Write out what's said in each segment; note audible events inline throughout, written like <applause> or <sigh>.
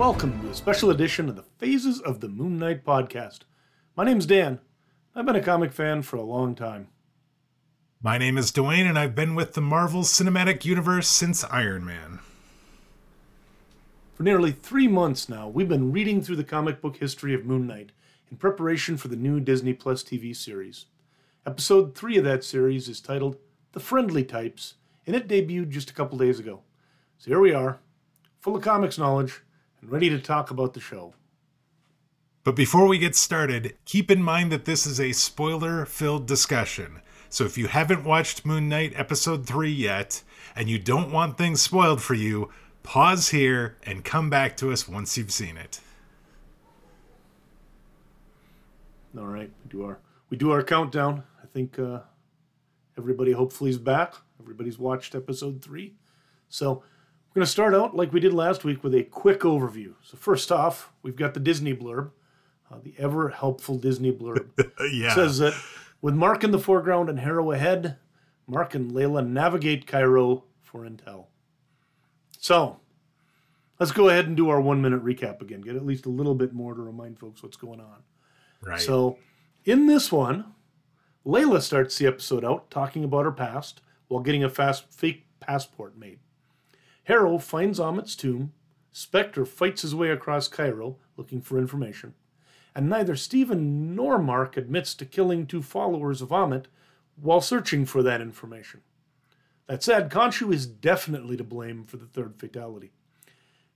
Hello there, and welcome to a special edition of the Phases of the Moon Knight podcast. My name's Dan. I've been a comic fan for a long time. My name is Dwayne, and I've been with the Marvel Cinematic Universe since Iron Man. For nearly three months now, we've been reading through the comic book history of Moon Knight in preparation for the new Disney Plus TV series. Episode 3 of that series is titled The Friendly Types, and it debuted just a couple days ago. So here we are, full of comics knowledge, and ready to talk about the show. But before we get started, keep in mind that this is a spoiler filled discussion. So if you haven't watched Moon Knight episode 3 yet, and you don't want things spoiled for you, pause here and come back to us once you've seen it. All right, we do our we do our countdown. I think uh, everybody hopefully is back. Everybody's watched episode three, so we're going to start out like we did last week with a quick overview. So first off, we've got the Disney blurb, uh, the ever helpful Disney blurb. <laughs> yeah. It says that with Mark in the foreground and Harrow ahead, Mark and Layla navigate Cairo for intel. So, let's go ahead and do our one minute recap again. Get at least a little bit more to remind folks what's going on. Right. So, in this one, Layla starts the episode out talking about her past while getting a fast fake passport made. Harrow finds Ammit's tomb. Spector fights his way across Cairo looking for information. And neither Stephen nor Mark admits to killing two followers of Ammit while searching for that information. That said, Khonshu is definitely to blame for the third fatality.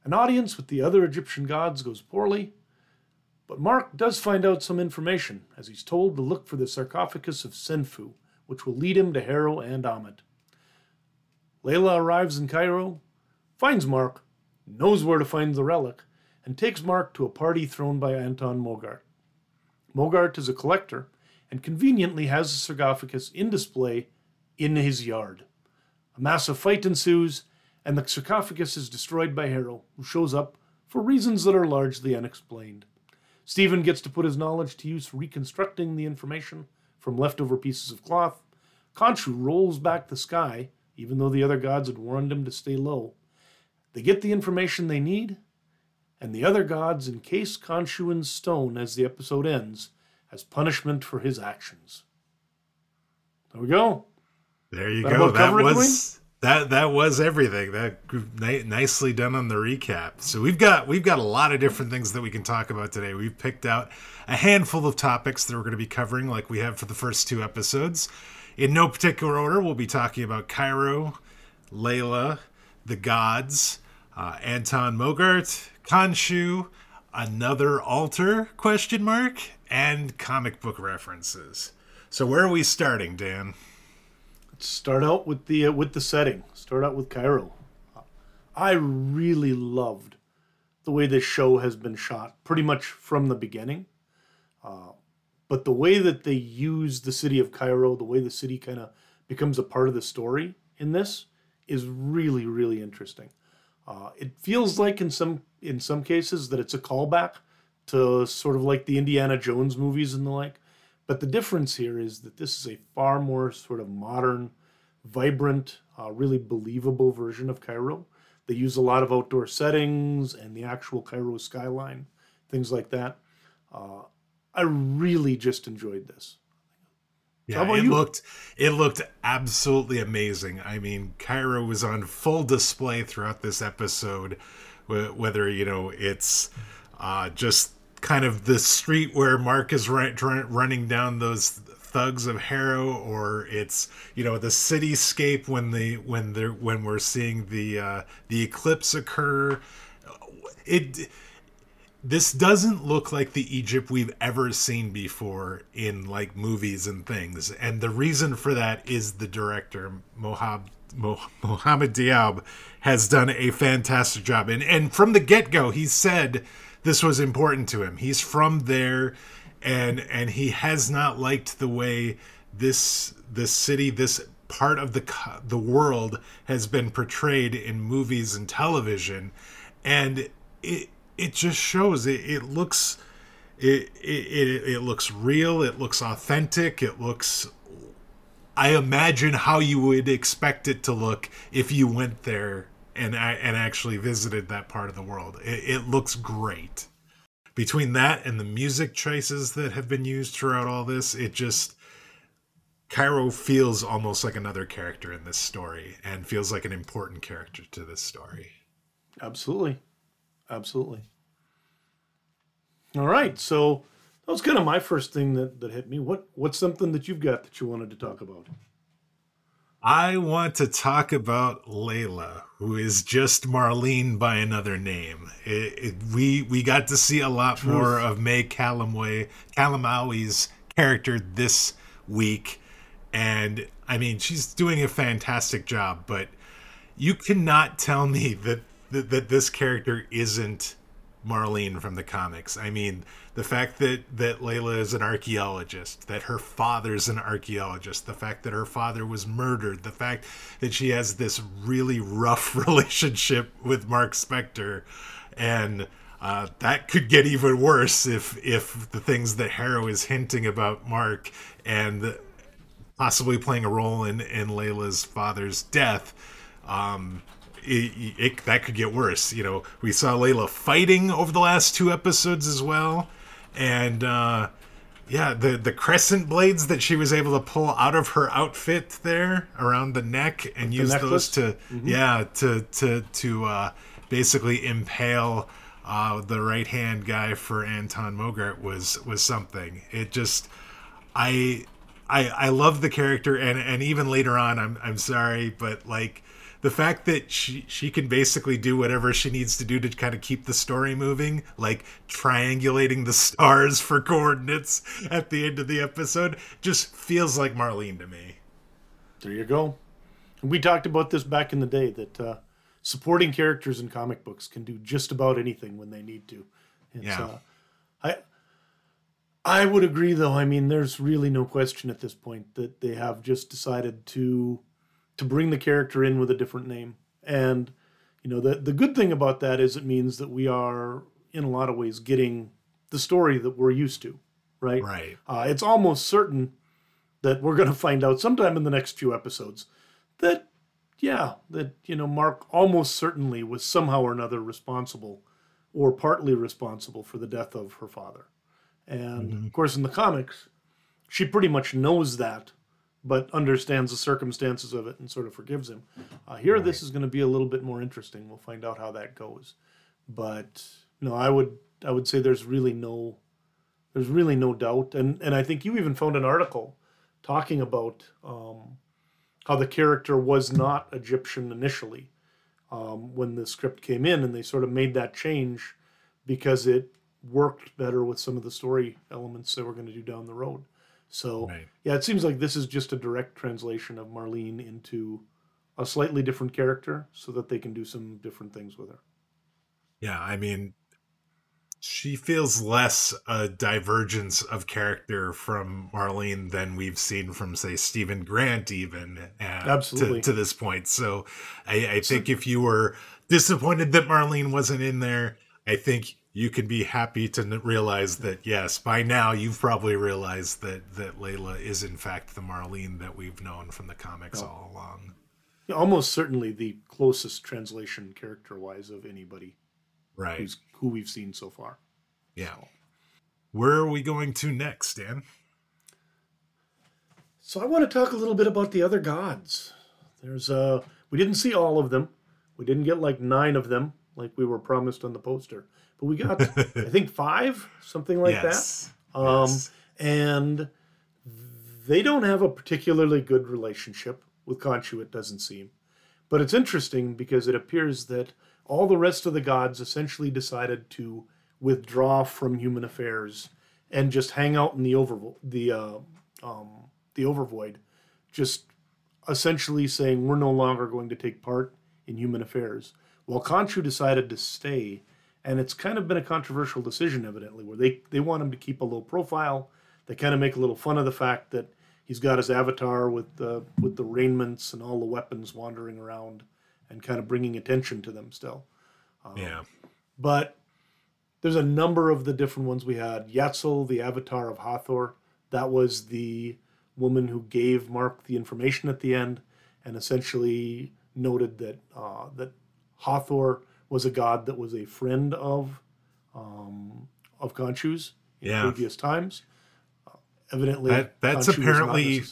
An audience with the other Egyptian gods goes poorly, but Mark does find out some information as he's told to look for the sarcophagus of Senfu, which will lead him to Harrow and Amit. Layla arrives in Cairo, finds Mark, knows where to find the relic, and takes Mark to a party thrown by Anton Mogart. Mogart is a collector and conveniently has the sarcophagus in display in his yard. A massive fight ensues, and the sarcophagus is destroyed by Harrow, who shows up for reasons that are largely unexplained. Stephen gets to put his knowledge to use reconstructing the information from leftover pieces of cloth. Khonshu rolls back the sky, even though the other gods had warned him to stay low. They get the information they need, and the other gods encase Khonshu in stone as the episode ends, as punishment for his actions. There we go. There you That go. That was that that was everything. That ni- nicely done on the recap. So we've got we've got a lot of different things that we can talk about today. We've picked out a handful of topics that we're going to be covering, like we have for the first two episodes. In no particular order, we'll be talking about Cairo, Layla, the gods, uh, Anton Mogart, Khonshu, another alter question mark, and comic book references. So where are we starting, Dan? Let's start out with the uh, with the setting. Start out with Cairo. I really loved the way this show has been shot, pretty much from the beginning. Uh, but the way that they use the city of Cairo, the way the city kind of becomes a part of the story in this, is really really interesting. Uh, it feels like in some in some cases that it's a callback to sort of like the Indiana Jones movies and the like. But the difference here is that this is a far more sort of modern, vibrant, uh, really believable version of Cairo. They use a lot of outdoor settings and the actual Cairo skyline, things like that. Uh, I really just enjoyed this. Yeah, How about it you? looked it looked absolutely amazing. I mean, Cairo was on full display throughout this episode. Whether you know it's uh, just kind of the street where Mark is run, run, running down those thugs of Harrow, or it's you know the cityscape when the when they when we're seeing the uh, the eclipse occur. It this doesn't look like the Egypt we've ever seen before in like movies and things. And the reason for that is the director, Mohab, Mo, Mohammed Diab, has done a fantastic job. And, and from the get go, he said this was important to him. He's from there and and he has not liked the way this this city this part of the the world has been portrayed in movies and television and it it just shows it, it looks it, it it looks real it looks authentic it looks i imagine how you would expect it to look if you went there and and actually visited that part of the world. It, it looks great. Between that and the music choices that have been used throughout all this, it just Cairo feels almost like another character in this story and feels like an important character to this story. Absolutely. Absolutely. All right. So that was kind of my first thing that, that hit me. What what's something that you've got that you wanted to talk about? I want to talk about Layla, who is just Marlene by another name. It, it, we we got to see a lot Truth. more of May Calamway, Calamawy's character this week, and I mean she's doing a fantastic job. But you cannot tell me that that, that this character isn't Marlene from the comics. I mean, the fact that that Layla is an archaeologist, that her father's an archaeologist, the fact that her father was murdered, the fact that she has this really rough <laughs> relationship with Mark Spector, and uh, that could get even worse if if the things that Harrow is hinting about Mark and possibly playing a role in in Layla's father's death. Um, it, it, that could get worse. You know, we saw Layla fighting over the last two episodes as well, and uh, yeah, the the crescent blades that she was able to pull out of her outfit there around the neck and the use necklace? those to mm-hmm. yeah to to to uh, basically impale. Uh, the right hand guy for Anton Mogart was was something. It just, I, I I love the character, and and even later on, I'm I'm sorry, but like the fact that she she can basically do whatever she needs to do to kind of keep the story moving, like triangulating the stars for coordinates at the end of the episode, just feels like Marlene to me. There you go. We talked about this back in the day that uh, supporting characters in comic books can do just about anything when they need to. It's, yeah. Uh, I I would agree, though. I mean, there's really no question at this point that they have just decided to to bring the character in with a different name. And you know, the the good thing about that is it means that we are in a lot of ways getting the story that we're used to, right? Right. Uh, it's almost certain that we're going to find out sometime in the next few episodes that yeah, that you know, Mark almost certainly was somehow or another responsible or partly responsible for the death of her father. And mm-hmm. of course in the comics, she pretty much knows that but understands the circumstances of it and sort of forgives him. Uh, here, right. this is going to be a little bit more interesting. We'll find out how that goes. But no, I would I would say there's really no there's really no doubt, and and I think you even found an article talking about um, how the character was not Egyptian initially um, when the script came in, and they sort of made that change because it worked better with some of the story elements they were going to do down the road. So right. yeah, it seems like this is just a direct translation of Marlene into a slightly different character so that they can do some different things with her. Yeah, I mean she feels less a divergence of character from Marlene than we've seen from say Stephen Grant even uh, Absolutely. To, to, this point. So I, I think if you were disappointed that Marlene wasn't in there, I think you can be happy to realize that yes, by now you've probably realized that that Layla is in fact the Marlene that we've known from the comics oh. all along. Almost certainly the closest translation character-wise of anybody, right? Who's, who we've seen so far. Yeah. So. Where are we going to next, Dan? So I want to talk a little bit about the other gods. There's uh we didn't see all of them. We didn't get like 9 of them like we were promised on the poster but we got I <laughs> think five, something like yes. that. Um, yes. And they don't have a particularly good relationship with Khonshu. It doesn't seem, but it's interesting because it appears that all the rest of the gods essentially decided to withdraw from human affairs and just hang out in the over the uh, um, the overvoid, just essentially saying we're no longer going to take part in human affairs. While Khonshu decided to stay and it's kind of been a controversial decision, evidently, where they they want him to keep a low profile. They kind of make a little fun of the fact that he's got his avatar with the with the raiments and all the weapons wandering around, and kind of bringing attention to them still. Um, yeah. But there's a number of the different ones we had. Yatzil, the avatar of Hathor, that was the woman who gave Mark the information at the end, and essentially noted that uh, that Hathor was a god that was a friend of um, of Khonshu's in Yeah. previous times. Uh, evidently, That- that's Khonshu apparently-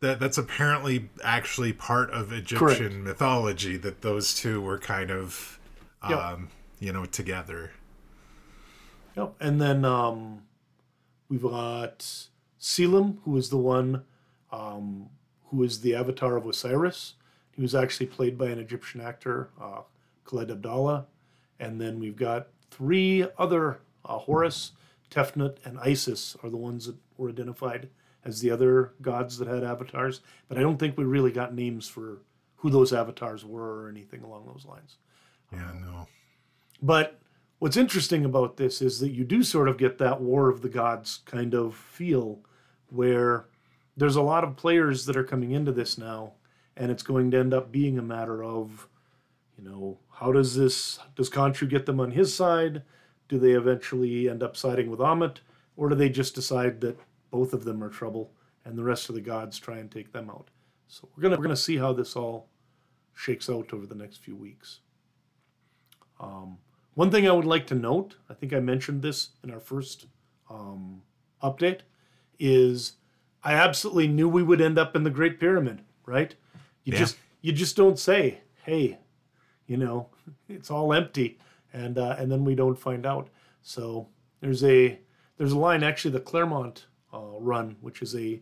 That that's apparently actually part of Egyptian mythology that those two were kind of, um, Yep. you know, together. Yep. And then um, we've got Selim, who is the one um, who is the avatar of Osiris. He was actually played by an Egyptian actor, uh, Khalid Abdalla. And then we've got three other uh, Horus, Tefnut, and Isis are the ones that were identified as the other gods that had avatars. But I don't think we really got names for who those avatars were or anything along those lines. Yeah, no. But what's interesting about this is that you do sort of get that War of the Gods kind of feel where there's a lot of players that are coming into this now, and it's going to end up being a matter of, you know, how does this, does Khonshu get them on his side? Do they eventually end up siding with Ammit? Or do they just decide that both of them are trouble and the rest of the gods try and take them out? So we're gonna we're gonna see how this all shakes out over the next few weeks. One thing I would like to note, I think I mentioned this in our first um, update, is I absolutely knew we would end up in the Great Pyramid, right? You Yeah. just you just don't say, hey, you know, <laughs> it's all empty, and uh, and then we don't find out. So there's a there's a line actually the Claremont uh, run, which is a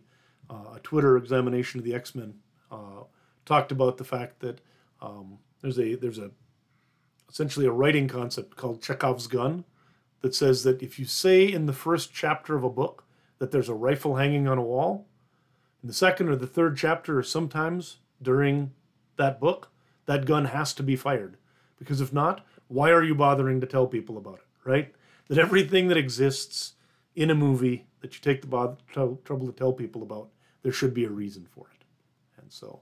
uh, a Twitter examination of the X Men, uh, talked about the fact that um, there's a there's a essentially a writing concept called Chekhov's gun that says that if you say in the first chapter of a book that there's a rifle hanging on a wall, in the second or the third chapter, or sometimes during that book, that gun has to be fired. Because if not, why are you bothering to tell people about it, right? That everything that exists in a movie that you take the bother, tr- trouble to tell people about, there should be a reason for it. And so,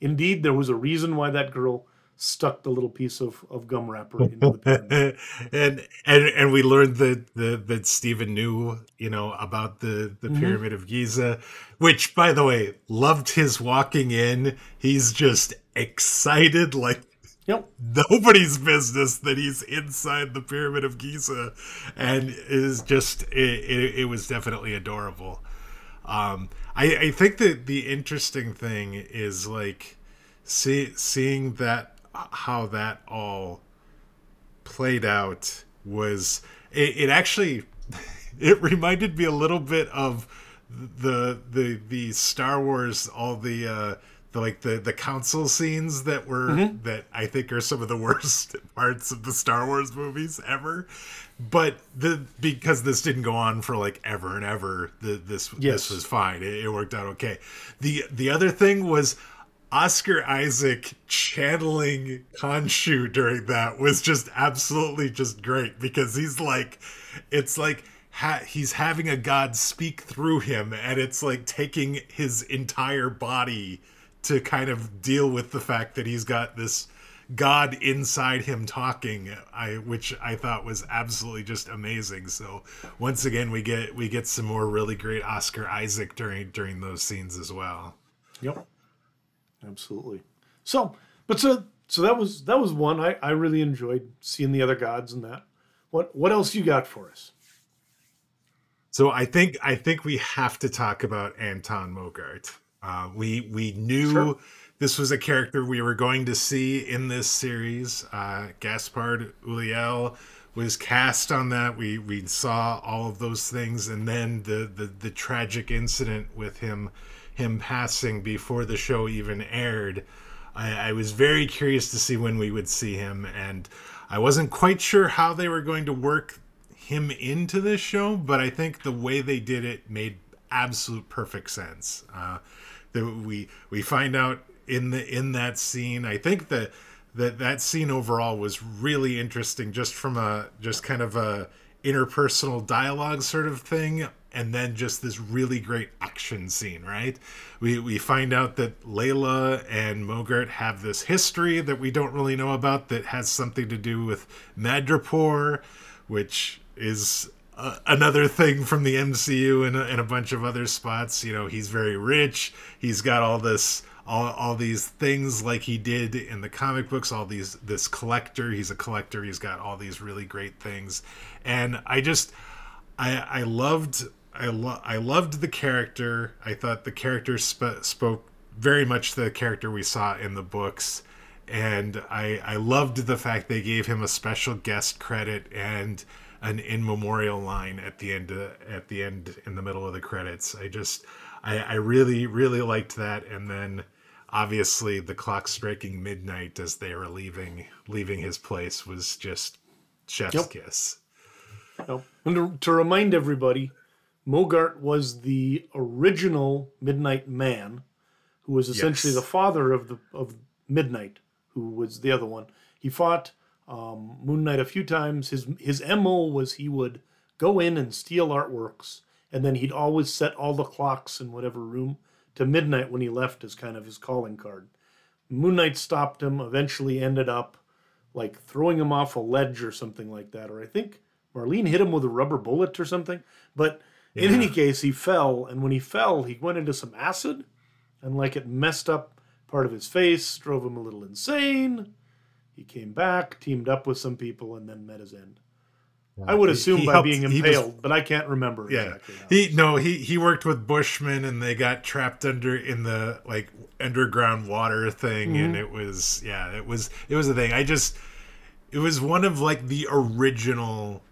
indeed, there was a reason why that girl stuck the little piece of, of gum wrapper into the pyramid. <laughs> and and and we learned that the that Stephen knew, you know, about the the Mm-hmm. pyramid of Giza, which by the way, loved his walking in. He's just excited like Yep. nobody's business that he's inside the pyramid of Giza and is just it, it, it was definitely adorable. Um I I think that the interesting thing is like see seeing that how that all played out was it, it actually <laughs> it reminded me a little bit of the the the Star Wars all the uh the, like the the council scenes that were mm-hmm. that I think are some of the <laughs> worst parts of the Star Wars movies ever. But the because this didn't go on for like ever and ever the, this Yes. this was fine. It, it worked out okay. The the other thing was Oscar Isaac channeling Khonshu during that was just absolutely just great because he's like, it's like ha- he's having a god speak through him, and it's like taking his entire body to kind of deal with the fact that he's got this god inside him talking i which i thought was absolutely just amazing so once again we get we get some more really great oscar isaac during during those scenes as well Yep. Absolutely. So, but so so that was that was one I I really enjoyed seeing the other gods and that. What what else you got for us? So I think I think we have to talk about Anton Mogart. Uh, we we knew Sure. this was a character we were going to see in this series. Uh, Gaspard Uliel was cast on that. We we saw all of those things, and then the the, the tragic incident with him him passing before the show even aired. I, I was very curious to see when we would see him, and I wasn't quite sure how they were going to work him into this show, but I think the way they did it made absolute perfect sense. Uh, that we we find out in the in that scene, I think that that that scene overall was really interesting, just from a just kind of a interpersonal dialogue sort of thing and then just this really great action scene right? We we find out that layla and mogart have this history that we don't really know about that has something to do with madripoor which is uh, another thing from the MCU and a, bunch of other spots. You know, he's very rich. He's got all this all, all these things like he did in the comic books all these this collector he's a collector he's got all these really great things and i just i i loved i, lo- I loved the character i thought the character sp- spoke very much the character we saw in the books and i i loved the fact they gave him a special guest credit and an in memorial line at the end of, at the end in the middle of the credits i just I, I really really liked that and then obviously the clock striking midnight as they were leaving leaving his place was just chef's yep. kiss. Yep. And to, to, remind everybody, Mogart was the original Midnight Man, who was essentially yes. the father of the of Midnight, who was the other one. He fought um, Moon Knight a few times. His his mo was he would go in and steal artworks, and then he'd always set all the clocks in whatever room to midnight when he left as kind of his calling card. Moon Knight stopped him, eventually ended up like throwing him off a ledge or something like that. Or I think Marlene hit him with a rubber bullet or something. But in any case, he fell. And when he fell, he went into some acid and like it messed up part of his face, drove him a little insane. He came back, teamed up with some people, and then met his end. I would assume he by helped, being impaled, was, but I can't remember. Yeah, exactly he no he he worked with Bushman, and they got trapped under in the like underground water thing, mm-hmm. and it was yeah, it was it was a thing. I just it was one of like the original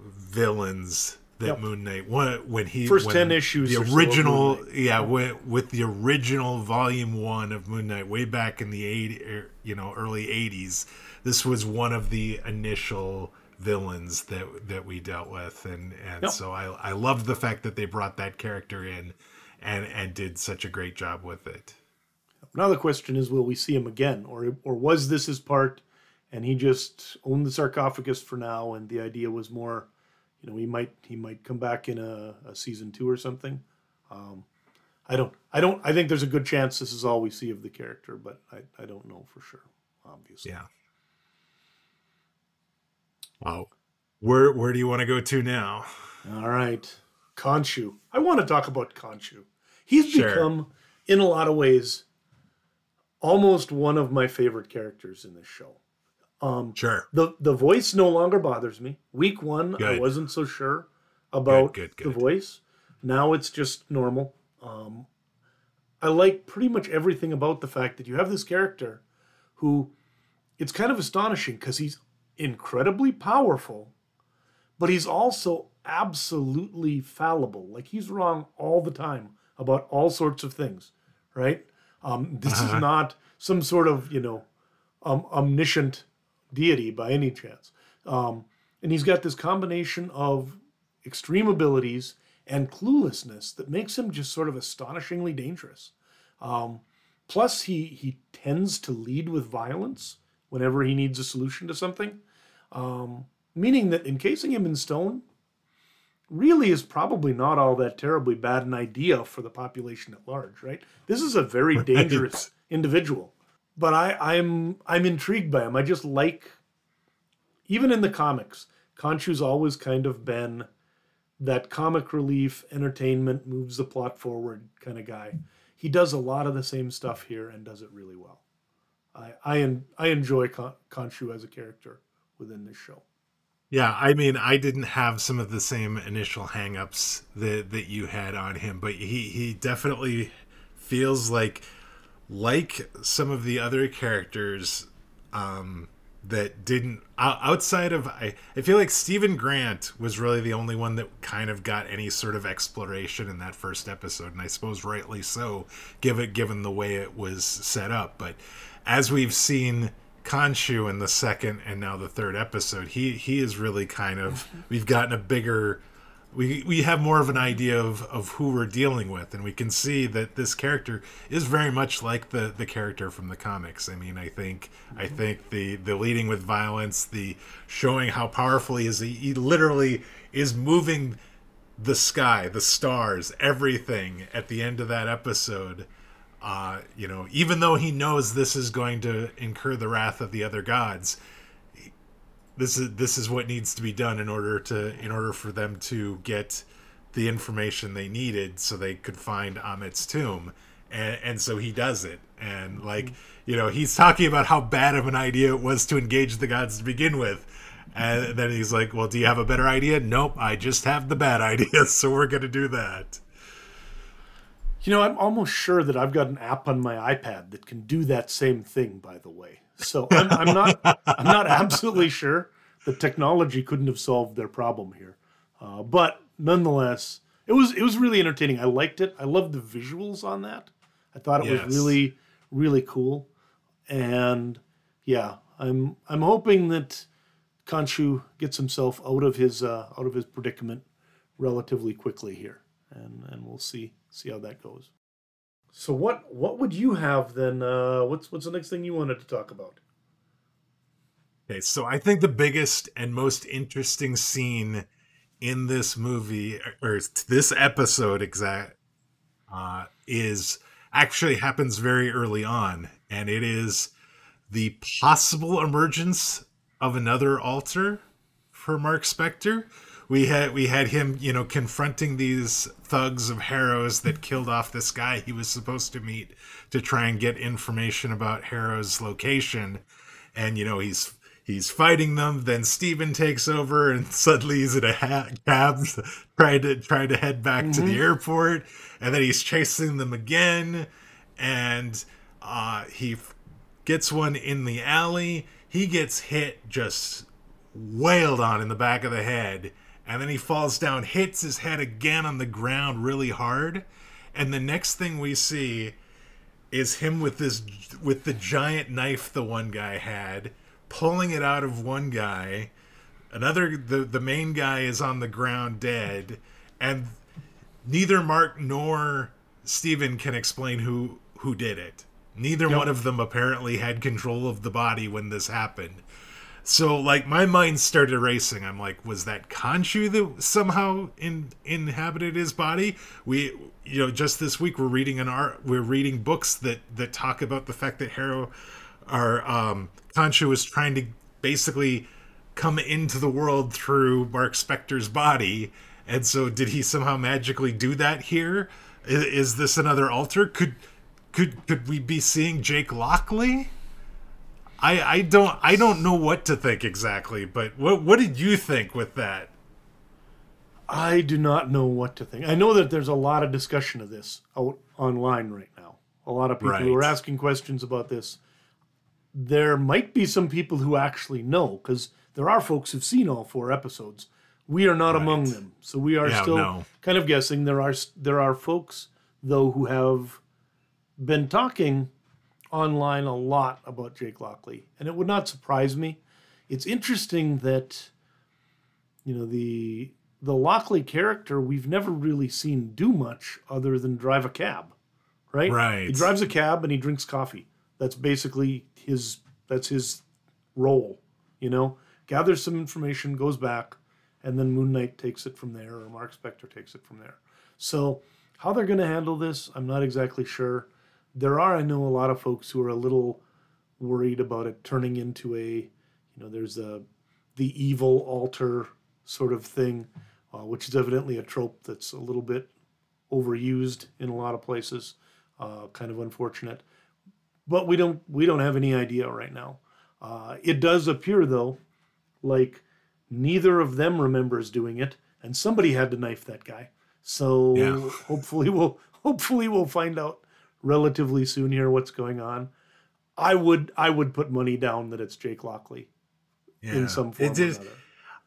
villains that yep. Moon Knight when, when he first when ten issues the original yeah when, with the original volume one of Moon Knight way back in the eight er, you know early eighties. This was one of the initial villains that that we dealt with and and yep. so I I love the fact that they brought that character in and and did such a great job with it. Now the question is will we see him again or or was this his part and he just owned the sarcophagus for now and the idea was more you know he might he might come back in a, a season 2 or something. Um, I don't I don't I think there's a good chance this is all we see of the character but I I don't know for sure obviously. Yeah. Wow. Where where do you want to go to now? All right. Khonshu. I want to talk about Khonshu. He's sure. become, in a lot of ways, almost one of my favorite characters in this show. Um, sure. The the voice no longer bothers me. Week one, good. I wasn't so sure about good, good, the voice. Now it's just normal. Um, I like pretty much everything about the fact that you have this character who it's kind of astonishing because he's incredibly powerful, but he's also absolutely fallible. Like he's wrong all the time about all sorts of things, right? Um, this uh-huh. is not some sort of, you know, um, omniscient deity by any chance. Um, and he's got this combination of extreme abilities and cluelessness that makes him just sort of astonishingly dangerous. Um, plus, he he tends to lead with violence, whenever he needs a solution to something. Um, meaning that encasing him in stone really is probably not all that terribly bad an idea for the population at large, right? This is a very dangerous individual. But I, I'm I'm intrigued by him. I just like even in the comics, Khonshu's always kind of been that comic relief, entertainment, moves the plot forward kind of guy. He does a lot of the same stuff here and does it really well. I I, I enjoy Khonshu as a character within this show. Yeah, I mean, I didn't have some of the same initial hangups that that you had on him, but he he definitely feels like like some of the other characters um that didn't outside of I, I feel like Stephen Grant was really the only one that kind of got any sort of exploration in that first episode and I suppose rightly so given given the way it was set up. But as we've seen Khonshu in the second and now the third episode, he he is really kind of we've gotten a bigger we we have more of an idea of, of who we're dealing with and we can see that this character is very much like the the character from the comics. I mean, I think I think the the leading with violence, the showing how powerful he is, he, he literally is moving the sky, the stars, everything at the end of that episode uh, you know, even though he knows this is going to incur the wrath of the other gods, this is this is what needs to be done in order to in order for them to get the information they needed so they could find Ammit's tomb. and, and so he does it and like you know he's talking about how bad of an idea it was to engage the gods to begin with and then he's like well do you have a better idea nope i just have the bad <laughs> idea so we're gonna do that You know, I'm almost sure that I've got an app on my iPad that can do that same thing. By the way, so I'm, I'm not I'm not absolutely sure the technology couldn't have solved their problem here, uh, but nonetheless, it was it was really entertaining. I liked it. I loved the visuals on that. I thought it Yes. was really really cool, and yeah, I'm I'm hoping that Khonshu gets himself out of his uh, out of his predicament relatively quickly here, and and we'll see see how that goes. So what what would you have then? Uh, what's what's the next thing you wanted to talk about? Okay, so I think the biggest and most interesting scene in this movie, or this episode exact, uh, is actually happens very early on, and it is the possible emergence of another alter for Mark Spector. We had we had him, you know, confronting these thugs of Harrow's that killed off this guy he was supposed to meet to try and get information about Harrow's location, and you know he's he's fighting them. Then Steven takes over, and <laughs> suddenly he's in a ha- cab trying to trying to head back to the airport, and then he's chasing them again, and uh, he f- gets one in the alley. He gets hit just wailed on in the back of the head, and then he falls down, hits his head again on the ground really hard, and the next thing we see is him with this with the giant knife the one guy had, pulling it out of one guy. Another the the main guy is on the ground dead, and neither Mark nor Steven can explain who who did it. Neither Yep. one of them apparently had control of the body when this happened. So like my mind started racing. I'm like, was that Khonshu that somehow in, inhabited his body? We you know, just this week we're reading an art we're reading books that that talk about the fact that Harrow our um Khonshu was trying to basically come into the world through Mark Spector's body. And so did he somehow magically do that here? Is, Is this another alter? Could could could we be seeing Jake Lockley? I I don't I don't know what to think exactly, but what what did you think with that? I do not know what to think. I know that there's a lot of discussion of this out online right now. A lot of people who are asking questions about this. There might be some people who actually know because there are folks who've seen all four episodes. We are not among them, so we are Yeah, still no. kind of guessing. There are there are folks though who have been talking online a lot about Jake Lockley, and it would not surprise me. It's interesting that you know the the Lockley character we've never really seen do much other than drive a cab, right? Right. He drives a cab and he drinks coffee. That's basically his that's his role, you know. Gathers some information, goes back, and then Moon Knight takes it from there, or Mark Spector takes it from there. So how they're going to handle this, I'm not exactly sure. There are, I know, a lot of folks who are a little worried about it turning into a, you know, there's a the evil alter sort of thing, uh, which is evidently a trope that's a little bit overused in a lot of places. Uh, kind of unfortunate, but we don't we don't have any idea right now. Uh, it does appear though, like neither of them remembers doing it, and somebody had to knife that guy. So Yeah. hopefully we'll hopefully we'll find out relatively soon here what's going on. I would I would put money down that it's Jake Lockley Yeah. in some form It is-.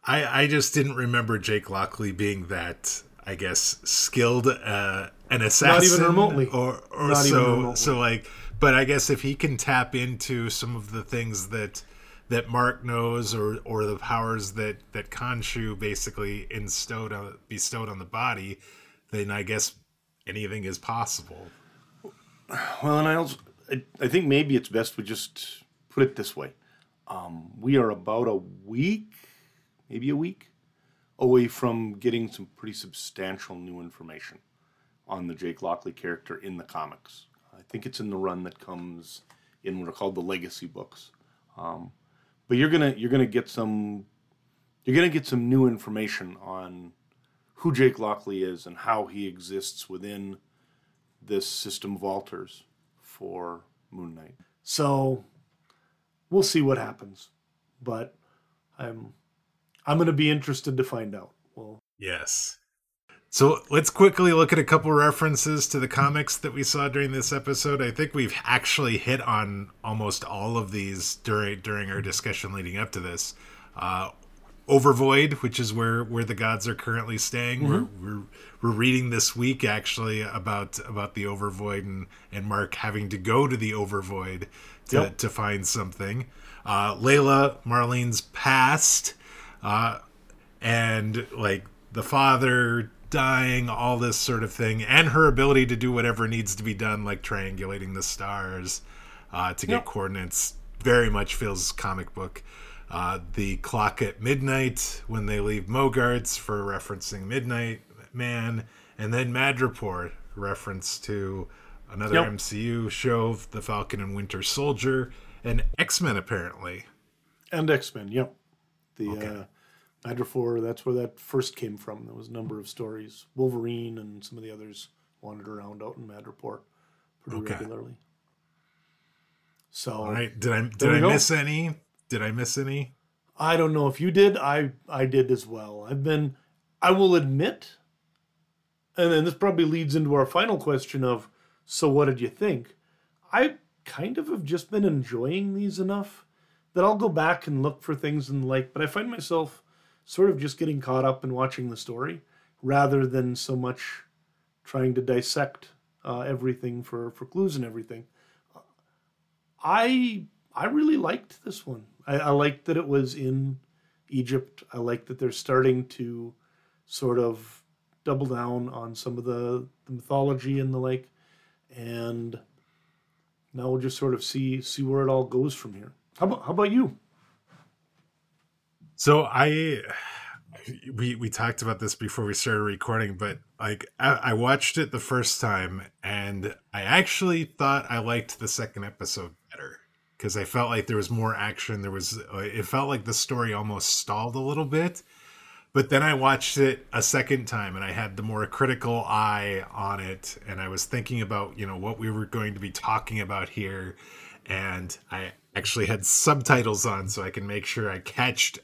I I just didn't remember Jake Lockley being that I guess skilled uh an assassin not even remotely. or or Not so remotely. so like but I guess if he can tap into some of the things that that Mark knows or or the powers that that Khonshu basically instilled on bestowed on the body then I guess anything is possible. Well, and I also I, I think maybe it's best we just put it this way. Um, we are about a week, maybe a week, away from getting some pretty substantial new information on the Jake Lockley character in the comics. I think it's in the run that comes in what are called the legacy books. Um, but you're gonna you're gonna get some you're gonna get some new information on who Jake Lockley is and how he exists within this system of altars for Moon Knight. So we'll see what happens, but I'm I'm going to be interested to find out. Well, yes. So let's quickly look at a couple references to the comics that we saw during this episode. I think we've actually hit on almost all of these during during our discussion leading up to this. Uh, Overvoid, which is where where the gods are currently staying. Mm-hmm. We're, we're we're reading this week actually about about the Overvoid and and Mark having to go to the Overvoid to yep. to find something. Uh, Layla Marlene's past, uh, and like the father dying, all this sort of thing, and her ability to do whatever needs to be done, like triangulating the stars uh, to get yep. coordinates, very much feels comic book. Uh, the clock at midnight when they leave Mogart's for referencing Midnight Man, and then Madripoor reference to another yep. MCU show, The Falcon and Winter Soldier, and X Men apparently. And X Men, yep. The okay. uh, Madripoor, that's where that first came from. There was a number of stories. Wolverine and some of the others wandered around out in Madripoor pretty okay. regularly. So, all right. Did I did I go. miss any? Did I miss any? I don't know if you did. I I did as well. I've been. I will admit, and then this probably leads into our final question of, so what did you think? I kind of have just been enjoying these enough that I'll go back and look for things and like. But I find myself sort of just getting caught up in watching the story rather than so much trying to dissect uh, everything for for clues and everything. I I really liked this one. I, I like that it was in Egypt. I like that they're starting to sort of double down on some of the, the mythology and the like, and now we'll just sort of see see where it all goes from here. How about how about you? So I we we talked about this before we started recording, but like I, I, watched it the first time and I actually thought I liked the second episode because I felt like there was more action. There was uh, it felt like the story almost stalled a little bit. But then I watched it a second time and I had the more critical eye on it and I was thinking about, you know, what we were going to be talking about here and I actually had subtitles on so I can make sure I catched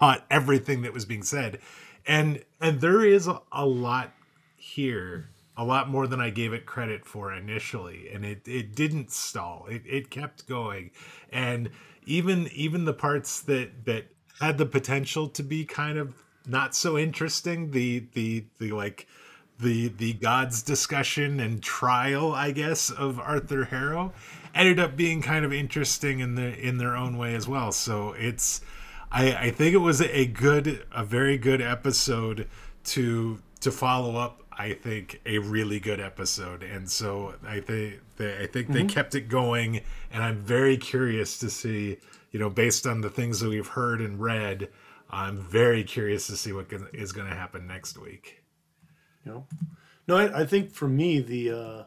on everything that was being said. And and there is a, a lot here a lot more than I gave it credit for initially, and it it didn't stall. It it kept going, and even even the parts that that had the potential to be kind of not so interesting, the the the like the the gods discussion and trial, I guess, of Arthur Harrow, ended up being kind of interesting in the in their own way as well. So it's I I think it was a good a very good episode to to follow up I think a really good episode, and so I think they, I think mm-hmm. they kept it going, and I'm very curious to see, you know, based on the things that we've heard and read, I'm very curious to see what is going to happen next week. You know, no, I, I think for me the uh,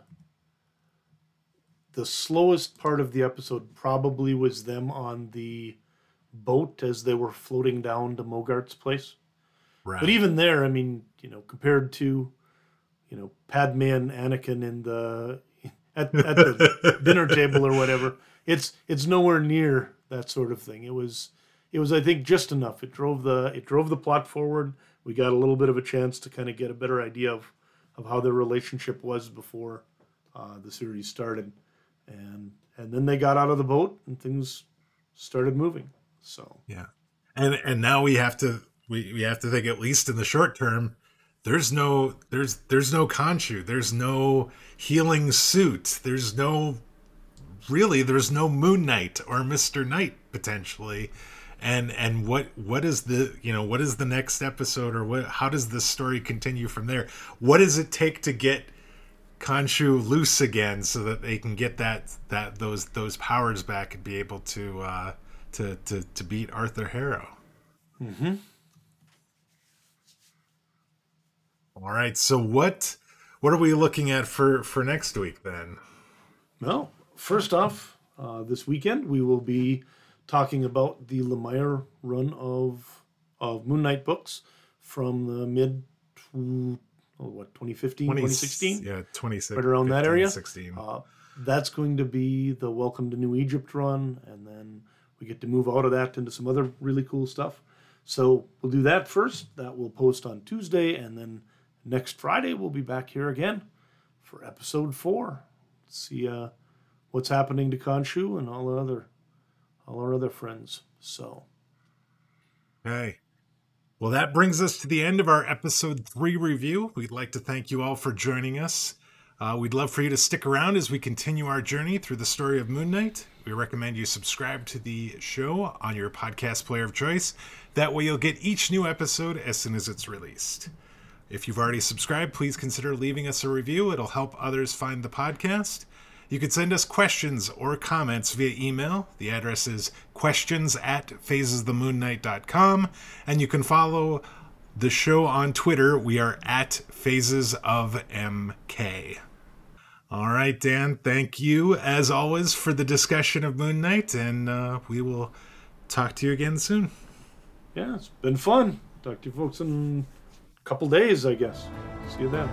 the slowest part of the episode probably was them on the boat as they were floating down to Mogart's place. Right. But even there, I mean, you know, compared to you know, Padme and Anakin in the at, at the <laughs> dinner table or whatever. It's it's nowhere near that sort of thing. It was it was I think just enough. It drove the it drove the plot forward. We got a little bit of a chance to kind of get a better idea of of how their relationship was before uh, the series started, and and then they got out of the boat and things started moving. So yeah, and and now we have to we, we have to think at least in the short term there's no there's there's no Khonshu there's no healing suit there's no really there's no moon knight or mr knight potentially and and what what is the you know what is the next episode or what how does this story continue from there what does it take to get Khonshu loose again so that they can get that that those those powers back and be able to uh to to to beat Arthur Harrow. Mm-hmm. All right. So what what are we looking at for for next week then? Well, first off, uh, this weekend we will be talking about the Lemire run of of Moon Knight books from the mid to oh, what 2015, 2016, Yeah, 2016. right around that area. 16. Uh, that's going to be the Welcome to New Egypt run, and then we get to move out of that into some other really cool stuff. So we'll do that first. That will post on Tuesday, and then next Friday we'll be back here again for episode four. See uh, what's happening to Khonshu and all the other, all our other friends. So Okay. Well, that brings us to the end of our episode three review. We'd like to thank you all for joining us. Uh, we'd love for you to stick around as we continue our journey through the story of Moon Knight. We recommend you subscribe to the show on your podcast player of choice. That way, you'll get each new episode as soon as it's released. If you've already subscribed, please consider leaving us a review. It'll help others find the podcast. You can send us questions or comments via email. The address is questions at phasesthemoonknight.com. And you can follow the show on Twitter. We are at Phases of MK. All right, Dan, thank you as always for the discussion of Moon Knight, and uh, we will talk to you again soon. yeah, it's been fun. Talk to you folks in couple days, I guess. See you then.